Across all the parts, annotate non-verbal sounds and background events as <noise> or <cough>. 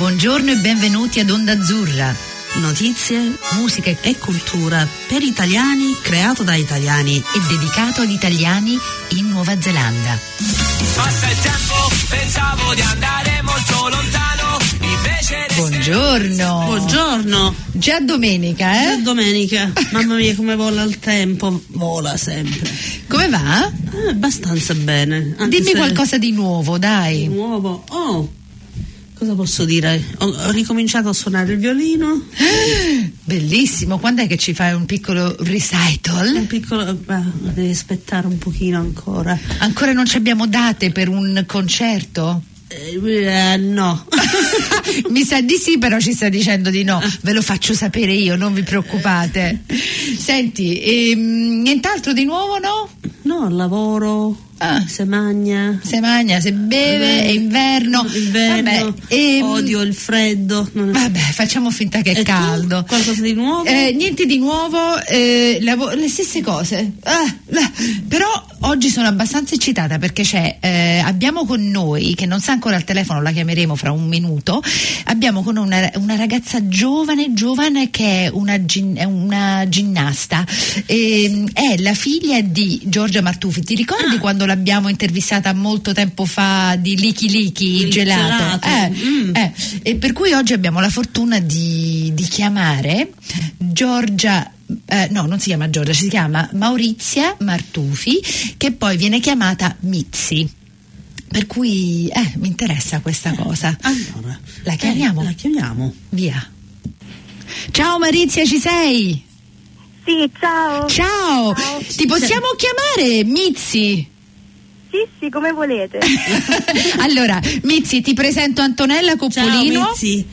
Buongiorno e benvenuti ad Onda Azzurra. Notizie, musica e cultura per italiani, creato da italiani e dedicato agli italiani in Nuova Zelanda. Passa il tempo, pensavo di andare molto lontano, invece Buongiorno. Buongiorno. Già domenica, eh? domenica. <laughs> Mamma mia come vola il tempo. Vola sempre. Come va? Eh, abbastanza bene. anche Dimmi se- qualcosa di nuovo, di dai. nuovo. Oh. Cosa posso dire? Ho, ho ricominciato a suonare il violino. <gasps> Bellissimo, quando è che ci fai un piccolo recital? Un piccolo. beh, devi aspettare un pochino ancora. Ancora non ci abbiamo date per un concerto? Eh, eh, no. <laughs> Mi sa di sì, però ci sta dicendo di no. Ve lo faccio sapere io, non vi preoccupate. <laughs> Senti, ehm, nient'altro di nuovo, no? no, lavoro. Ah. Se magna. Se mangia, se beve, è inverno. Inverno. Vabbè, ehm, Odio il freddo. Vabbè, facciamo finta che è E tu? caldo. Qualcosa di nuovo? Eh, niente di nuovo, eh, lavo- le stesse cose. Ah, la- però oggi sono abbastanza eccitata perché c'è, eh, abbiamo con noi, che non sa ancora al telefono, la chiameremo fra un minuto, abbiamo con una, una ragazza giovane, giovane che è una, una ginnasta. Ehm, è la figlia di Giorgia Martufi. Ti ricordi quando l'abbiamo intervistata molto tempo fa di Lichi Lichi Il gelato? gelato, Eh, mm. eh, e per cui oggi abbiamo la fortuna di, di chiamare Giorgia. eh, no, non si chiama Giorgia, si chiama Maurizia Martufi, che poi viene chiamata Mizzi. Per cui eh, mi interessa questa cosa. Allora, La chiamiamo? eh, la chiamiamo. Via. Ciao Maurizia, ci sei? Sì, ciao. Ciao! Ciao. Ti possiamo chiamare Mizzi? Sì, sì, come volete. <laughs> allora, Mizzi, ti presento Antonella Coppolino. Ciao Mizzi.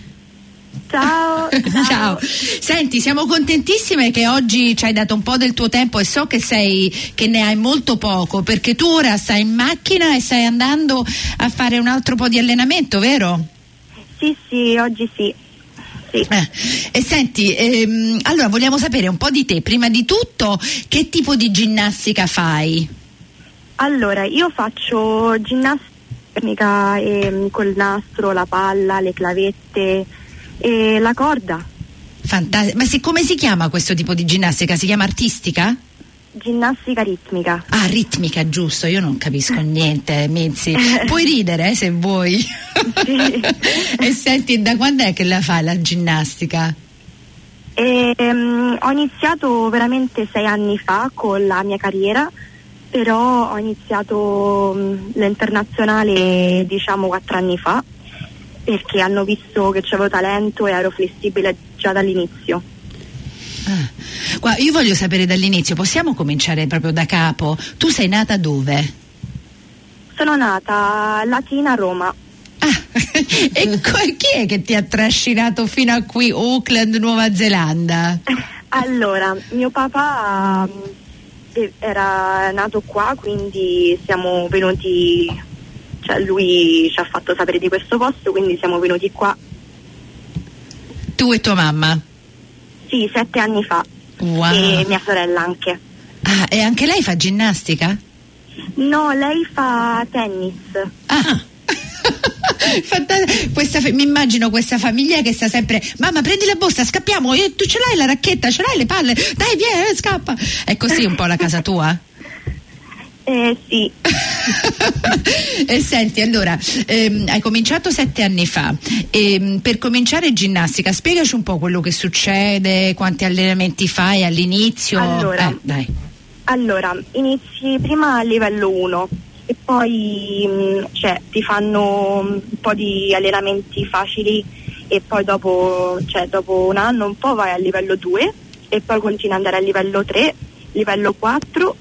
<laughs> Ciao. Ciao. Senti, siamo contentissime che oggi ci hai dato un po' del tuo tempo e so che sei che ne hai molto poco perché tu ora stai in macchina e stai andando a fare un altro po' di allenamento, vero? Sì, sì, oggi sì. Sì. Eh, E senti, ehm, allora vogliamo sapere un po' di te. Prima di tutto, che tipo di ginnastica fai? Allora, io faccio ginnastica ehm, col nastro, la palla, le clavette e la corda. Fanta- Ma si- come si chiama questo tipo di ginnastica? Si chiama artistica? Ginnastica ritmica. Ah, ritmica, giusto, io non capisco <laughs> niente, Mizzi. Puoi ridere eh, se vuoi. Sì. <laughs> e senti, da quando è che la fai la ginnastica? Ehm, ho iniziato veramente sei anni fa con la mia carriera, però ho iniziato mh, l'internazionale diciamo quattro anni fa perché hanno visto che avevo talento e ero flessibile già dall'inizio. Ah. Guarda, io voglio sapere dall'inizio, possiamo cominciare proprio da capo? Tu sei nata dove? Sono nata a Latina a Roma. Ah, <laughs> e chi è che ti ha trascinato fino a qui, Auckland, Nuova Zelanda? <laughs> Allora, mio papà era nato qua, quindi siamo venuti, cioè lui ci ha fatto sapere di questo posto, quindi siamo venuti qua, Tu e tua mamma? sì, sette anni fa. Wow. E mia sorella anche. Ah, e anche lei fa ginnastica? No, lei fa tennis. Ah. Fanta- questa mi immagino questa famiglia che sta sempre mamma prendi la borsa scappiamo Eh, tu ce l'hai la racchetta ce l'hai le palle dai vieni eh, scappa è così un po' la casa tua? <laughs> Eh sì, <laughs> e senti, allora, ehm, hai cominciato sette anni fa. Ehm, per cominciare ginnastica, spiegaci un po' quello che succede, quanti allenamenti fai all'inizio. Allora. Eh, dai. allora inizi prima a livello 1 e poi mh, cioè, ti fanno un po' di allenamenti facili e poi dopo, cioè, dopo un anno un po' vai a livello 2 e poi continui ad andare a livello 3, livello 4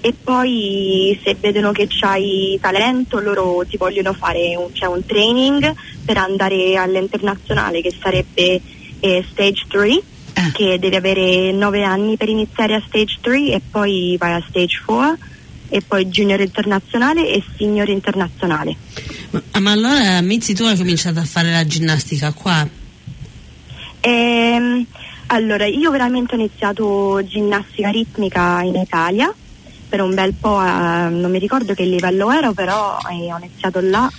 e poi se vedono che c'hai talento loro ti vogliono fare un, cioè, un training per andare all'internazionale che sarebbe eh, stage 3 Ah. che devi avere 9 anni per iniziare a stage 3 e poi vai a stage 4 e poi junior internazionale e senior internazionale. Ma, ma allora Mizzi tu hai cominciato a fare la ginnastica qua? Ehm, allora, io veramente ho iniziato ginnastica ritmica in Italia per un bel po', a- non mi ricordo che livello ero, però eh, ho iniziato là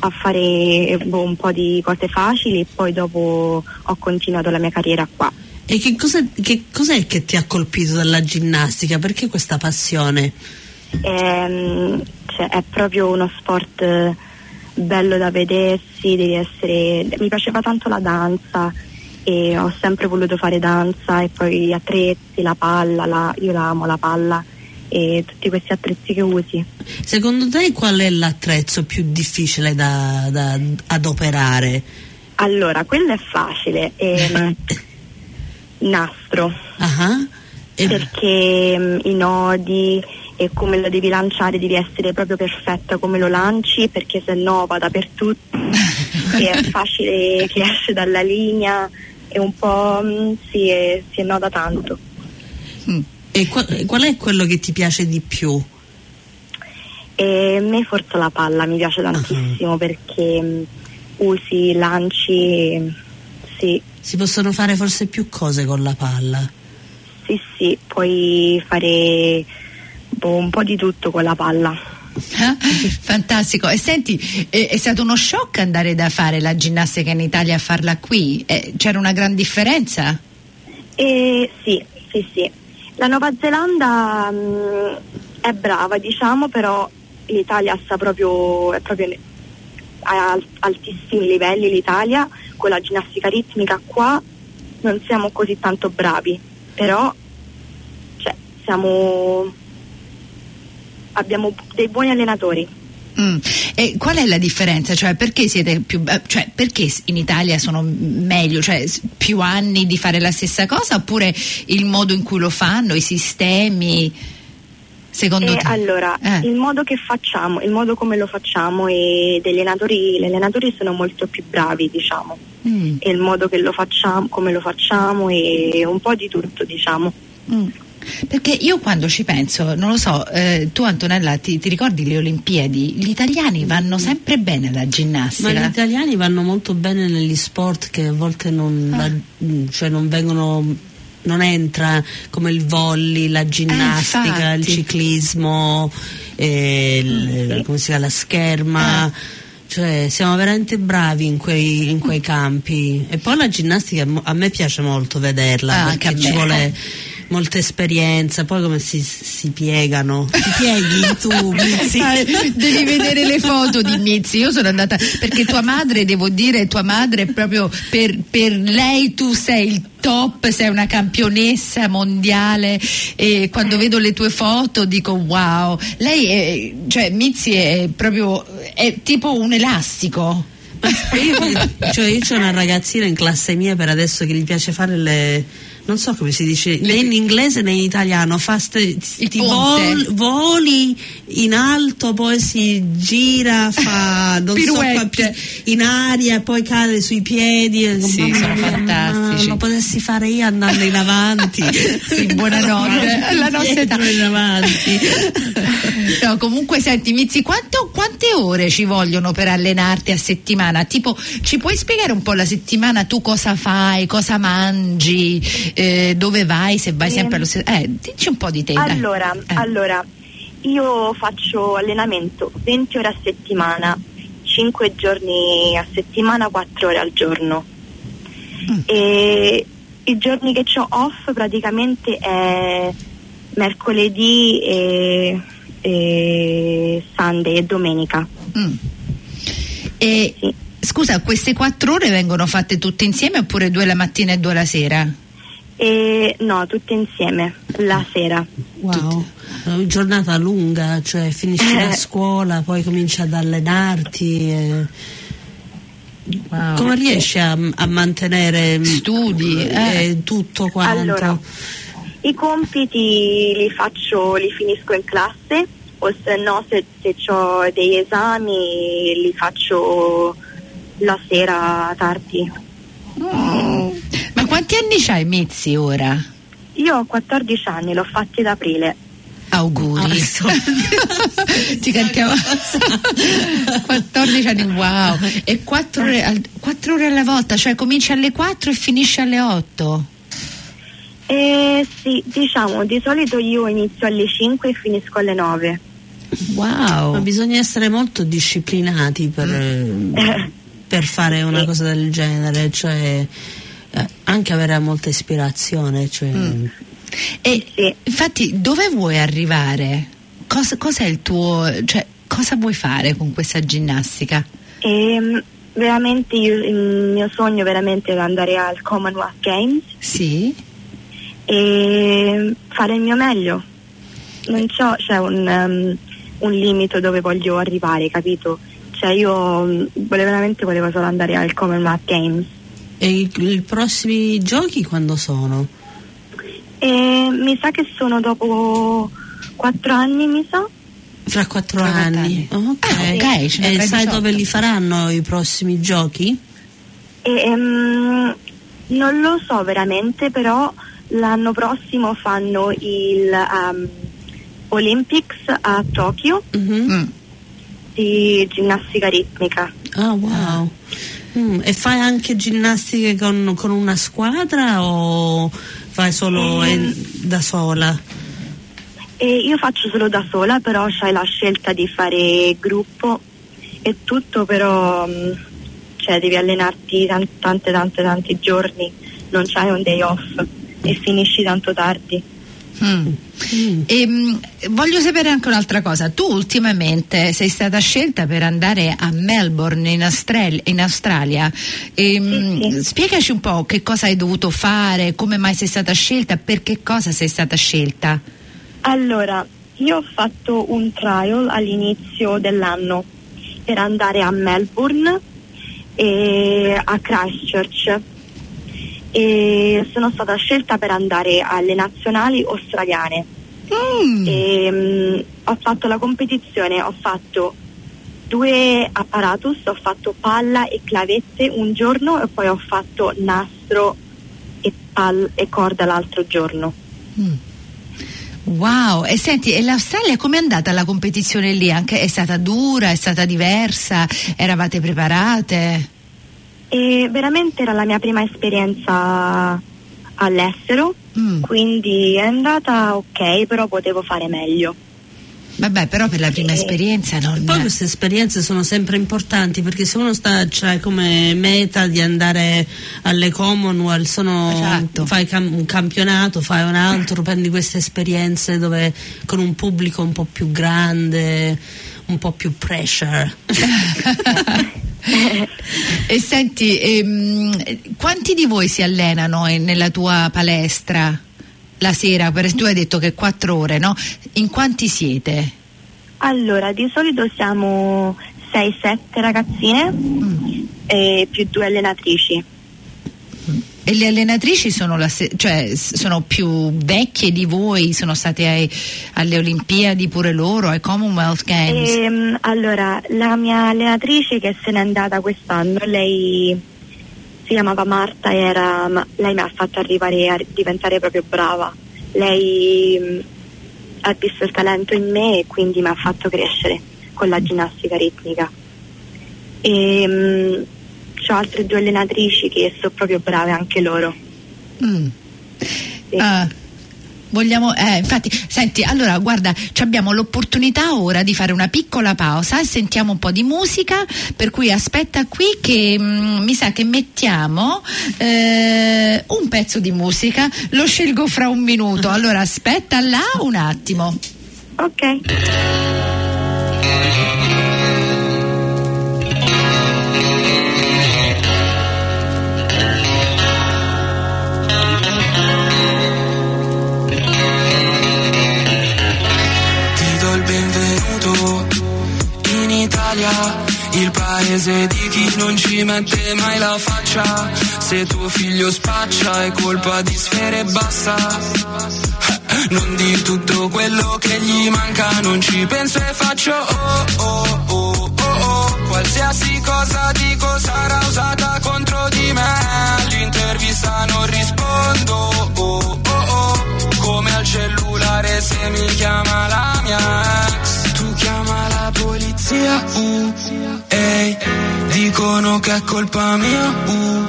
a fare boh, un po' di cose facili e poi dopo ho continuato la mia carriera qua. E che, cosa, che cos'è che ti ha colpito dalla ginnastica? Perché questa passione? Ehm, cioè, è proprio uno sport eh, bello da vedersi, devi essere... mi piaceva tanto la danza e ho sempre voluto fare danza e poi gli attrezzi, la palla, la- io la amo la palla e tutti questi attrezzi che usi. Secondo te qual è l'attrezzo più difficile da, da adoperare? Allora, quello è facile, ehm, <coughs> nastro, Ah, e- perché mm, i nodi e come lo devi lanciare devi essere proprio perfetta come lo lanci perché se no va dappertutto <laughs> e è facile che esce dalla linea e un po' mm, si, è- si noda tanto. e qua- qual è quello che ti piace di più? E a me forse la palla mi piace tantissimo perché mm, usi, lanci, sì, Si possono fare forse più cose con la palla. sì, sì, puoi fare un po' di tutto con la palla. Ah, Fantastico. E senti, è, è stato uno shock andare da fare la ginnastica in Italia a farla qui? Eh, c'era una gran differenza? E sì, sì, sì. La Nuova Zelanda mh, è brava, diciamo, però l'Italia sta proprio, è proprio a al- altissimi livelli l'Italia, con la ginnastica ritmica qua non siamo così tanto bravi, però cioè, siamo, abbiamo dei buoni allenatori. Mm. E qual è la differenza? Cioè, perché siete più eh, cioè, perché in Italia sono meglio? Cioè, più anni di fare la stessa cosa oppure il modo in cui lo fanno, i sistemi? Secondo E te? allora, Eh. il modo che facciamo, il modo come lo facciamo e degli allenatori, gli allenatori sono molto più bravi, diciamo. Mm, E il modo che lo facciamo, come lo facciamo e un po' di tutto, diciamo. mm. Perché io quando ci penso, non lo so, eh, tu Antonella ti, ti ricordi le Olimpiadi? Gli italiani vanno sempre bene alla Ma ginnastica. gli italiani vanno molto bene negli sport che a volte non, Ah. la- cioè non vengono non entra come il volley, la ginnastica, il infatti. ciclismo, eh, il- come si chiama, la scherma. Ah. Cioè, siamo veramente bravi in quei, in quei campi. E poi la ginnastica a me piace molto vederla Ah, perché ci me. vuole molta esperienza. Poi come si, si piegano. Ti pieghi tu, <laughs> Mizzi? Ah, devi vedere le foto di Mizzi. Io sono andata perché tua madre, devo dire, tua madre è proprio per, per lei tu sei il top, sei una campionessa mondiale e quando vedo le tue foto dico wow. Lei è, cioè Mizzi è proprio è tipo un elastico. Cioè io c'ho una ragazzina in classe mia per adesso che gli piace fare le non so come si dice né in inglese né in italiano fa ste, Il ti ponte. vol- voli in alto poi si gira fa non so qua, Pirouette. pi- in aria poi cade sui piedi e dico, Sì, "Mamma sono mia, fantastici." ma lo potessi fare io andando in avanti Sì, buonanotte, nostra età. Dietro in avanti comunque senti Mizzi, quanto- quante ore ci vogliono per allenarti a settimana? Tipo, ci puoi spiegare un po' la settimana tu cosa fai, cosa mangi, eh, dove vai, se vai Ehm, sempre allo stesso... Eh, dici un po' di te. Allora, Eh. allora, io faccio allenamento 20 ore a settimana, 5 giorni a settimana, 4 ore al giorno. Mm. E i giorni che ho off praticamente è mercoledì e, e Sunday e domenica. Mm. E, Sì. Scusa, queste quattro ore vengono fatte tutte insieme oppure due la mattina e due la sera? E no, tutte insieme, la sera. wow Una giornata lunga cioè finisci la Eh. <laughs> scuola poi cominci ad allenarti e... Wow. Come riesci a, a mantenere Studi, eh. eh, tutto quanto? Allora, i compiti li faccio, li finisco in classe o se no se, se ho degli esami li faccio la sera tardi. Ma quanti anni c'hai Mizzi ora? Io ho 14 anni, l'ho fatti ad aprile. Auguri. <laughs> Ti cantiamo <laughs> 14 anni, wow. E 4 ore, al- quattro ore alla volta, cioè cominci alle 4 e finisci alle 8. Eh sì, diciamo, di solito io inizio alle 5 e finisco alle 9. Ma Wow. bisogna essere molto disciplinati per, eh, per fare una Sì. cosa del genere, cioè eh, anche avere molta ispirazione. Cioè, E Sì. infatti dove vuoi arrivare? Cosa, cos'è il tuo, cioè, cosa vuoi fare con questa ginnastica? E mm, veramente io- il mio sogno veramente era andare al Commonwealth Games Sì? E fare il mio meglio. Non c'ho, c'è un, um, un limite dove voglio arrivare, capito? Cioè io mm, volevo veramente volevo solo andare al Commonwealth Games. E i, i prossimi giochi quando sono? E mi sa che sono dopo quattro anni, mi sa. Fra quattro anni. vent'anni. Ok. Ah, ok, ce ne e sai 18. dove li faranno i prossimi giochi? E, ehm, non lo so veramente, però l'anno prossimo fanno il um, Olympics a Tokyo Mhm. Mm. di ginnastica ritmica. Ah, wow. Mm, E fai anche ginnastiche con, con una squadra o fai solo Mm. en- da sola? E io faccio solo da sola, però c'hai la scelta di fare gruppo e tutto, però mm, cioè, devi allenarti tan- tante tante tanti giorni, non c'hai un day off e finisci tanto tardi. Mm. E, mm, voglio sapere anche un'altra cosa. Tu ultimamente sei stata scelta per andare a Melbourne in, Astrel- in Australia. E, mm, Sì, sì. Spiegaci un po' che cosa hai dovuto fare, come mai sei stata scelta, per che cosa sei stata scelta. Allora, io ho fatto un trial all'inizio dell'anno per andare a Melbourne e a Christchurch e sono stata scelta per andare alle nazionali australiane. Mm. E, mm, ho fatto la competizione, ho fatto due apparatus, ho fatto palla e clavette un giorno e poi ho fatto nastro e, pal- e corda l'altro giorno. Mm. Wow, e senti, e l'Australia com'è andata la competizione lì? Anche, è stata dura, è stata diversa? Eravate preparate? E veramente era la mia prima esperienza all'estero, Mm. quindi è andata ok, però potevo fare meglio. Vabbè, però per la prima Eh. esperienza non... Poi queste esperienze sono sempre importanti perché se uno sta cioè, come meta di andare alle Commonwealth, sono- Esatto. fai cam- un campionato, fai un altro, prendi queste esperienze dove con un pubblico un po' più grande, un po' più pressure. <laughs> <laughs> <laughs> e senti, ehm, quanti di voi si allenano in- nella tua palestra la sera? Per, tu hai detto che quattro ore, no? In quanti siete? Allora, di solito siamo 6-7 ragazzine e più due allenatrici. E le allenatrici sono, se- cioè, sono più vecchie di voi? Sono state ai- alle Olimpiadi pure loro, ai Commonwealth Games? Ehm, allora, la mia allenatrice che se n'è andata quest'anno, lei si chiamava Marta e era, lei mi ha fatto arrivare a diventare proprio brava. Lei mh, ha visto il talento in me e quindi mi ha fatto crescere con la ginnastica ritmica. E ho altre due allenatrici che sono proprio brave anche loro. Mm. Sì. Ah, vogliamo, eh, infatti, senti, allora guarda, abbiamo l'opportunità ora di fare una piccola pausa e sentiamo un po' di musica, per cui aspetta qui che mm, mi sa che mettiamo eh, un pezzo di musica, lo scelgo fra un minuto, allora aspetta là un attimo. Ok. Paese di chi non ci mette mai la faccia. Se tuo figlio spaccia è colpa di sfere e basta. <laughs> Non di tutto quello che gli manca, non ci penso e faccio oh oh oh oh oh. Qualsiasi cosa dico sarà usata contro di me. All'intervista non rispondo oh oh oh. Come al cellulare se mi chiama la mia ex. Tu chiama la polizia, uh, ehi. Dicono che è colpa mia, uh,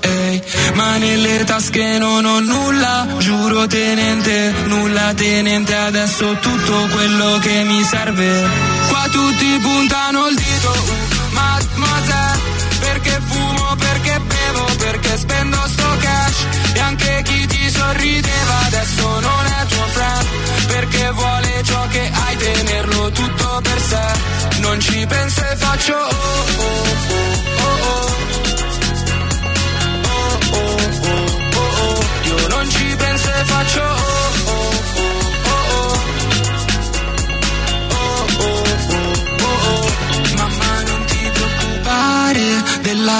ehi, ma nelle tasche non ho nulla, giuro tenente, nulla tenente, adesso tutto quello che mi serve. Qua tutti puntano il dito,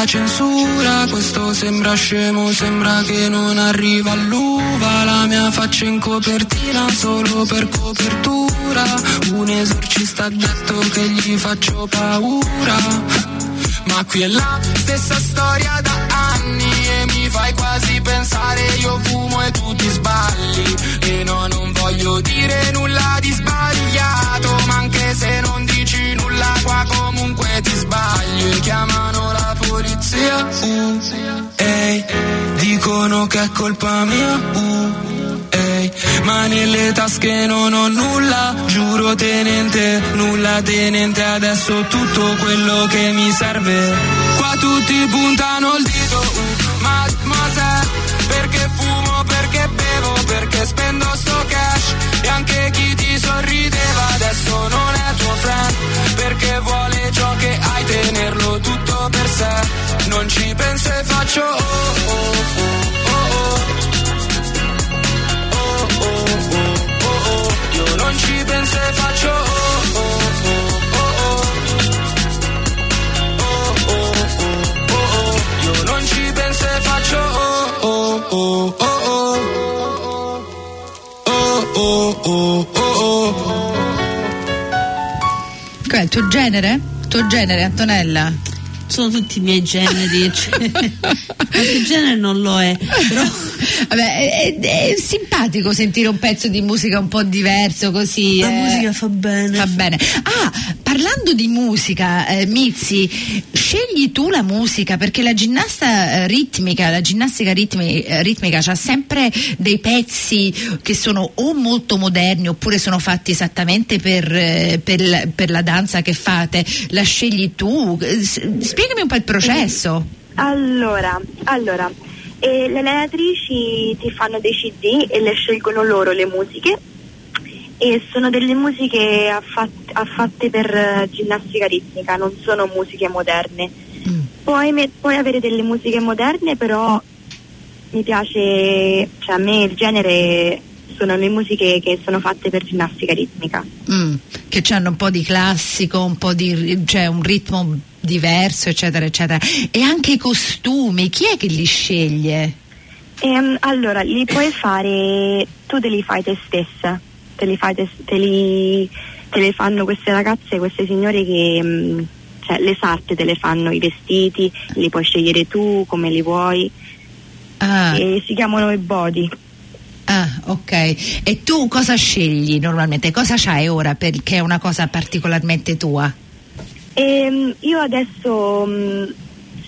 censura Questo sembra scemo, sembra che non arriva all'uva. La mia faccia in copertina solo per copertura. Un esorcista ha detto che gli faccio paura. Ma qui è la stessa storia da anni e mi fai quasi pensare io fumo e tu ti sbagli e no non voglio dire nulla ehi dicono che è colpa mia uh, ehi. Ma nelle tasche non ho nulla giuro tenente nulla tenente adesso tutto quello che mi serve. Qua tutti puntano il dito uh, mademoiselle perché fumo perché bevo perché spendo sto cash. E anche chi faccio oh oh oh oh oh oh oh oh oh oh io non ci penso e faccio oh oh oh oh oh oh oh oh oh io non ci penso e faccio oh oh oh oh oh oh oh oh oh oh Qual è il tuo genere? Tuo genere, Antonella? Sono tutti i miei generi, cioè, qualche genere non lo è, però Vabbè, è, è simpatico sentire un pezzo di musica un po' diverso così. la eh. musica fa bene. Fa bene. Ah, parlando di musica, eh, Mizzi, scegli tu la musica perché la ginnasta eh, ritmica, la ginnastica eh, ritmica ha sempre dei pezzi che sono o molto moderni oppure sono fatti esattamente per, eh, per per la danza che fate. La scegli tu? Spiegami un po' il processo. Allora, allora eh, le allenatrici ti fanno dei CD e le scelgono loro le musiche e sono delle musiche affat- affatte per eh, ginnastica ritmica, non sono musiche moderne. Mm. Puoi, me- puoi avere delle musiche moderne, però mi piace, cioè a me il genere sono le musiche che sono fatte per ginnastica ritmica. Mm, che hanno un po' di classico, un po' di cioè un ritmo diverso, eccetera, eccetera. E anche i costumi, chi è che li sceglie? Ehm, allora, li puoi fare, tu te li fai te stessa, te li, fai te, te li, te le fanno queste ragazze, queste signore che, mm, cioè le sarte te le fanno i vestiti, li puoi scegliere tu come li vuoi Ah, e si chiamano i body. ah, ok. E tu cosa scegli normalmente? Cosa c'hai ora perché è una cosa particolarmente tua? Ehm, io adesso mm,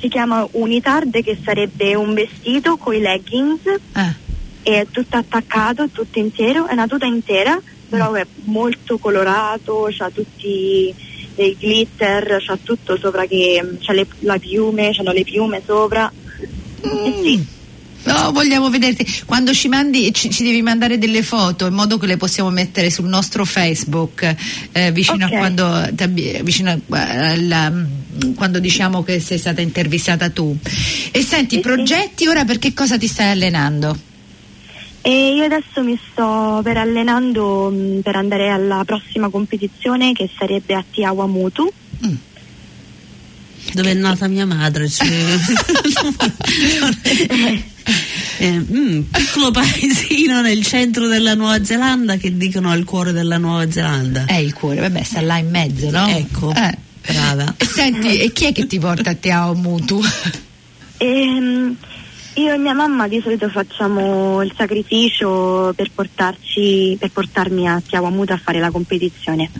si chiama unitard che sarebbe un vestito con i leggings Ah, è tutto attaccato, tutto intero, è una tuta intera, però è molto colorato, c'ha tutti i glitter, c'ha tutto sopra che c'ha le, la piume, c'hanno le piume sopra. Eh sì. No, vogliamo vederti. Quando ci mandi, ci, ci devi mandare delle foto in modo che le possiamo mettere sul nostro Facebook eh, vicino Ok. a quando, vicino a- alla- quando diciamo che sei stata intervistata tu. E senti, Sì, sì. progetti ora per che cosa ti stai allenando? E io adesso mi sto per allenando mh, per andare alla prossima competizione che sarebbe a Tiawamutu. Mm. dove è nata mia madre. Cioè... <laughs> Eh, mm, piccolo paesino nel centro della Nuova Zelanda che dicono al cuore della Nuova Zelanda. È il cuore, vabbè, sta là in mezzo, no? Ecco, Eh. brava. E senti, e chi è che ti porta a Tiao Mutu? Io e mia mamma di solito facciamo il sacrificio per portarci per portarmi a Tiawamutu a fare la competizione.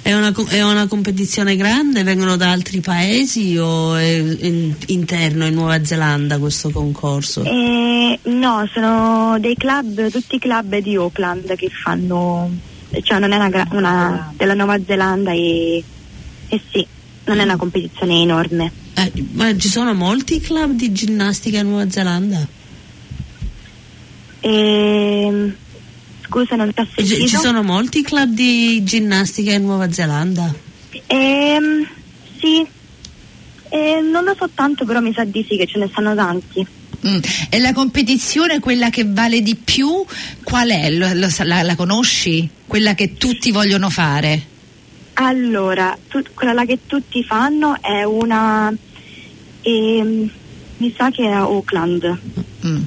È una, è una competizione grande? Vengono da altri paesi o è in- interno in Nuova Zelanda questo concorso? Eh, no, sono dei club, tutti i club di Auckland che fanno, cioè non è una, una della Nuova Zelanda e, e sì, non è una competizione enorme. Eh, ma ci sono molti club di ginnastica in Nuova Zelanda? E, scusa, non ti ho Ci, sentito? ci sono molti club di ginnastica in Nuova Zelanda? Ehm, sì, Eh, non lo so tanto, però mi sa di sì che ce ne stanno tanti. Mm. E la competizione, quella che vale di più, qual è? Lo- lo la, la conosci? Quella che tutti vogliono fare? Allora, tu- quella là che tutti fanno è una, ehm, mi sa che è a Auckland, Mm.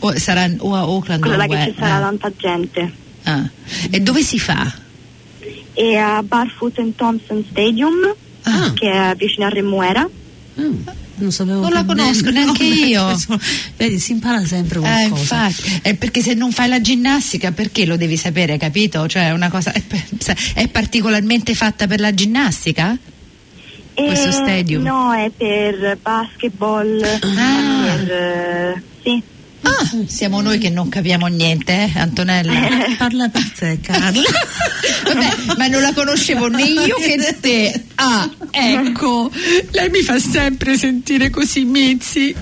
O, sarà o a Auckland quella o là a che ci sarà ah. tanta gente. Ah. E dove si fa? E a Barfoot and Thompson Stadium, Ah. che è vicino a Remuera. Mm, non sapevo Non la conosco bene. neanche io. <laughs> Vedi, si impara sempre Eh, qualcosa. infatti, è perché se non fai la ginnastica, perché lo devi sapere, capito? Cioè, è una cosa. È, è particolarmente fatta per la ginnastica? E Questo stadium? No, è per basketball, Ah. per, eh, sì. Ah, siamo noi che non capiamo niente, eh, Antonella? Parla per te, Carla. <laughs> Vabbè, ma non la conoscevo né io che te. Ah, ecco, lei mi fa sempre sentire così Mizzi.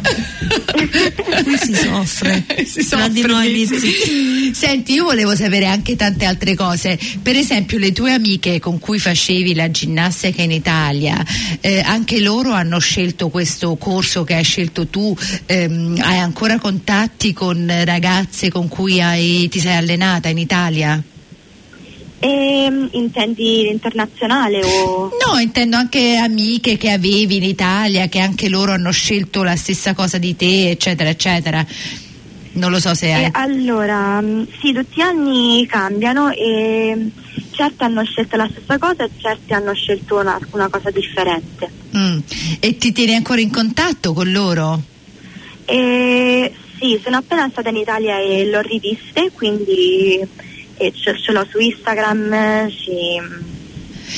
Qui si soffre. Si Tra di soffre, noi, Mizzi. Senti, io volevo sapere anche tante altre cose. Per esempio, le tue amiche con cui facevi la ginnastica in Italia, eh, anche loro hanno scelto questo corso che hai scelto tu. Ehm, hai ancora contatti con ragazze con cui hai- ti sei allenata in Italia? E, mm, intendi internazionale o... No, intendo anche amiche che avevi in Italia, che anche loro hanno scelto la stessa cosa di te, eccetera, eccetera. Non lo so se hai. Eh, allora, mh, sì, tutti gli anni cambiano e mh, certe hanno scelto la stessa cosa e certe hanno scelto una, una cosa differente. Mm. E ti tieni ancora in contatto con loro? E, sì, sono appena stata in Italia e l'ho riviste, quindi eh, ce, ce l'ho su Instagram, eh, sì,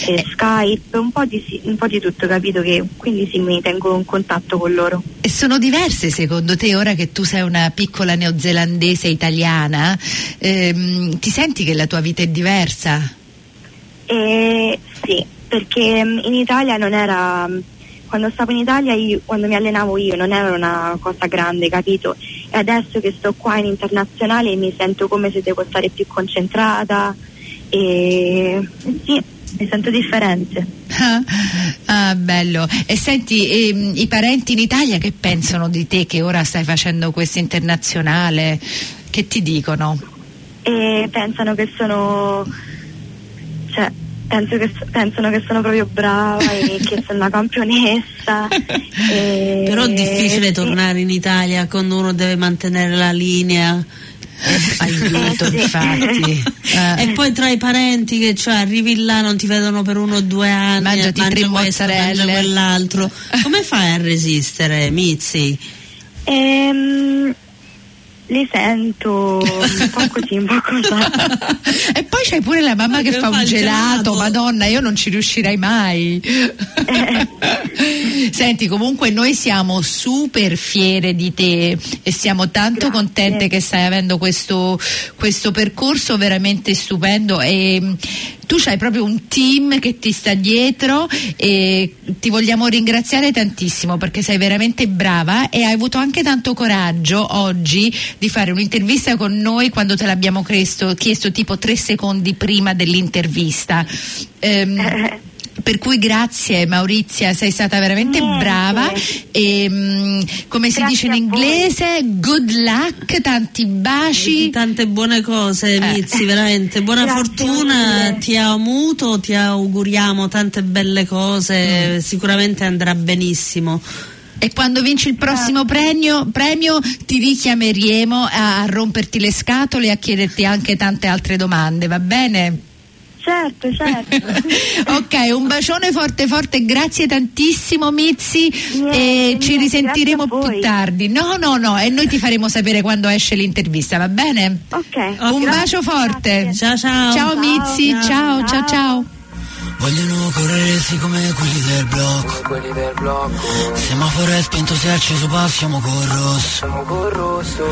e Eh. Skype, un po, di, un po' di tutto, capito? Che, quindi sì, mi tengo in contatto con loro. E sono diverse secondo te, ora che tu sei una piccola neozelandese italiana, ehm, ti senti che la tua vita è diversa? E, sì, perché mh, in Italia non era, mh, quando stavo in Italia, io- quando mi allenavo io, non era una cosa grande, capito? E adesso che sto qua in internazionale mi sento come se devo stare più concentrata e e sì, mi sento differente. Ah, ah, bello. E senti, ehm, i parenti in Italia che pensano di te che ora stai facendo questo internazionale? Che ti dicono? E pensano che sono, cioè, penso che, pensano che sono proprio brava e che <laughs> sono una campionessa. <laughs> e- Però è difficile tornare in Italia quando uno deve mantenere la linea. Aiuto, Eh, sì. infatti. <laughs> Eh. E poi tra i parenti che cioè, arrivi là non ti vedono per uno o due anni, Mangiati mangia tre questo, mangia quell'altro. Come fai a resistere, Mizzi? Ehm, li sento un po' così, un po' così. e poi c'hai pure la mamma che Che fa un gelato, gelato. madonna, io non ci riuscirei mai. Senti, comunque noi siamo super fiere di te e siamo tanto Grazie. contente che stai avendo questo, questo percorso veramente stupendo e tu hai proprio un team che ti sta dietro e ti vogliamo ringraziare tantissimo perché sei veramente brava e hai avuto anche tanto coraggio oggi di fare un'intervista con noi quando te l'abbiamo chiesto, chiesto tipo tre secondi prima dell'intervista. Ehm, <laughs> per cui grazie Maurizia, sei stata veramente Niente. brava e mm, come si Grazie dice in inglese, good luck, tanti baci. Tante buone cose, Eh. Mizzi, veramente. Buona Grazie fortuna, mille. ti amuto, ti auguriamo tante belle cose, Mm. sicuramente andrà benissimo. E quando vinci il prossimo premio, premio ti richiameremo a, a romperti le scatole e a chiederti anche tante altre domande, va bene? Certo, certo. <laughs> ok, un bacione forte forte, grazie tantissimo Mizzi Niente, e ci niente, risentiremo più tardi. No, no, no, e noi ti faremo sapere quando esce l'intervista, va bene? ok. Un grazie, bacio forte. grazie. Ciao ciao. Ciao Mizzi, ciao, ciao, ciao. Ciao. Vogliono correre sì come quelli del blocco. quelli del blocco, Semaforo è spento, se acceso passiamo col rosso. siamo col rosso,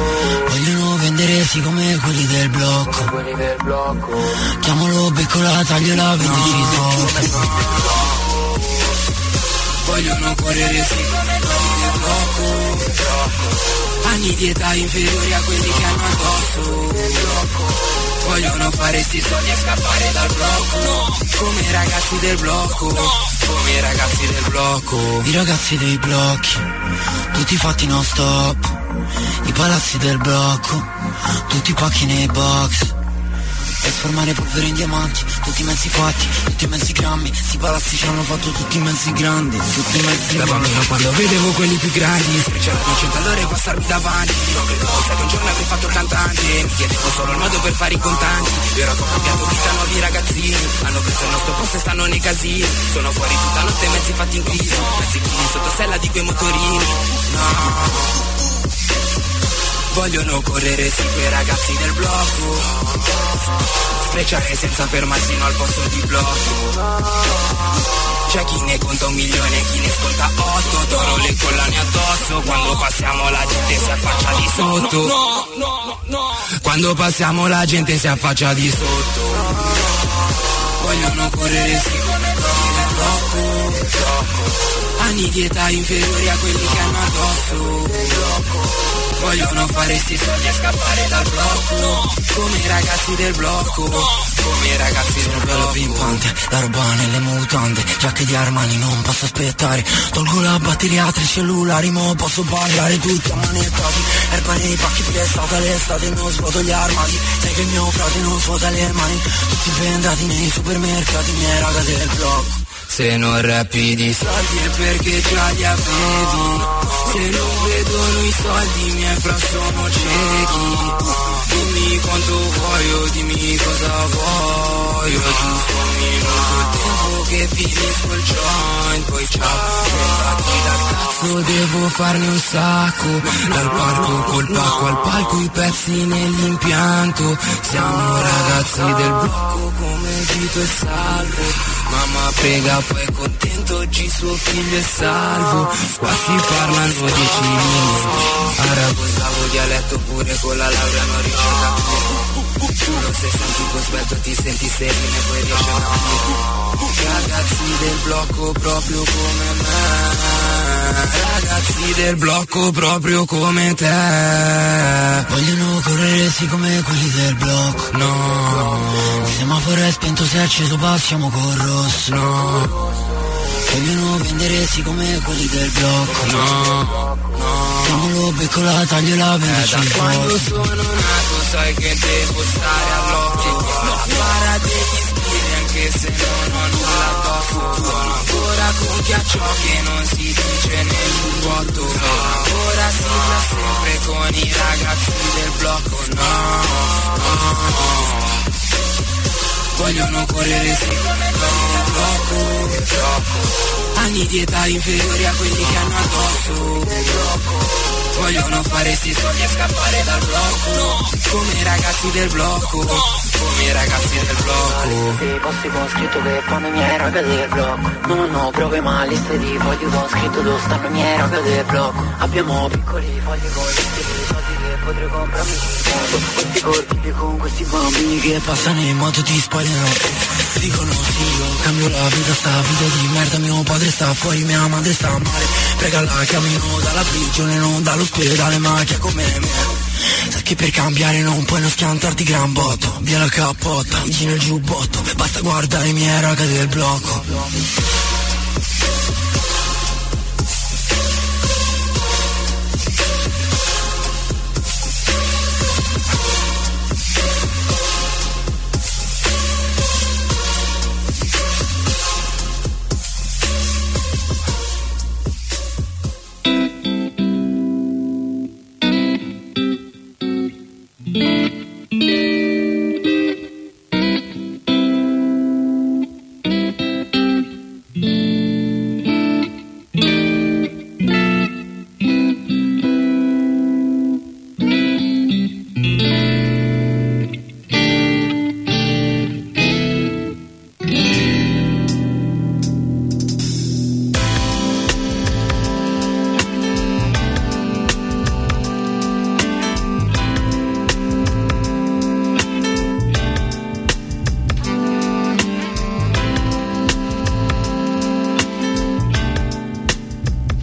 Vogliono vendere sì come quelli del blocco. quelli del blocco, Chiamalo beccola, tagliola, vendici Vogliono correre sì come quelli del blocco Anni di età inferiori a quelli che hanno addosso Vogliono fare sti soldi e scappare dal blocco. Come i ragazzi del blocco. Come i ragazzi del blocco. I ragazzi dei blocchi, tutti fatti non stop. I palazzi del blocco, tutti pacchi nei box. Trasformare polvere in diamanti, tutti mezzi fatti, tutti mezzi grammi. Sti palazzi ci hanno fatto tutti mezzi grandi, tutti mezzi Da bambino quando vedevo quelli più grandi. Sfrecciare il centellore e passarmi davanti. Non credevo sai che un giorno avrei fatto il cantante Mi chiedevo solo il modo per fare i contanti. Ora che ho cambiato vita nuovi ragazzini. Hanno preso il nostro posto e stanno nei casini. Sono fuori tutta notte mezzi fatti in crisi. Mezzi chini sotto sella di quei motorini. No Vogliono correre sì quei ragazzi del blocco. Sfrecciare senza fermarsi no al posto di blocco. C'è chi ne conta un milione, chi ne sconta otto. D'oro le collane addosso Quando passiamo la gente si affaccia di sotto. Quando passiamo la gente si affaccia di sotto. Vogliono correre sì blocco Anni di età inferiori a quelli che hanno addosso. Vogliono fare sti soldi e scappare dal blocco. Come i ragazzi del blocco. Come i ragazzi del bello pimpante, la roba nelle mutande, giacche di Armani non posso aspettare, tolgo la batteria tra i cellulari, mo posso parlare tutti ammanettati, erba nei pacchi prestata l'estate, non svuoto gli armadi, sai che mio frate non svuota le mani, tutti bendati nei supermercati, miei raga del blocco. Se non rappi di soldi è perché già li avevi Se non vedono i soldi miei fra sono ciechi Dimmi quanto voglio, dimmi cosa voglio. Giusto un minuto tempo che finisco il joint Poi ciao, levati dal cazzo devo farne un sacco. Dal palco col pacco al palco i pezzi nell'impianto. Siamo ragazzi del blocco come Vito e Salvo Mamma prega poi contento oggi suo figlio è salvo. Qua si parlano dieci lingue Arabo, dialetto pure con la laurea non riesce a capire Giuro se senti cosbelto ti senti sereno e poi riesci a Ragazzi del blocco proprio come me Ragazzi del blocco proprio come te. Vogliono correre sì come quelli del blocco, No, il semaforo è spento, se è acceso passiamo col rosso. no, Vogliono vendere sì come quelli del blocco, no, no chiamalo beccola, tagliola, Eh, vendici da il quando posto. sono nato sai che devo stare all'occhio La para degli spiri anche se non ho nulla addosso Sono ancora con ghiaccio che non si dice nel giubbotto Ora si sta sempre con i ragazzi del blocco No, no Vogliono correre sì come del blocco Anni di età inferiori a quelli che hanno addosso Vogliono fare sti soldi e scappare dal blocco. Come i ragazzi del blocco. Come i ragazzi del blocco. Dei posti con scritto che fanno i miei raga del blocco. Non ho prove ma liste di fogli con scritto dove stanno i miei raga del blocco. Abbiamo piccoli fogli con liste di soldi potrei comprarmi Questi corpi con questi bambini che passano in moto ti sparano. Dicono sì, io cambio la vita, sta vita di merda Mio padre sta fuori, mia madre sta male Prega la cammino dalla prigione, non dall'ospedale Ma che come me? Sai che per cambiare non puoi non schiantarti gran botto. Via la cappotta, vicino il giubbotto Basta guardare i miei raga del blocco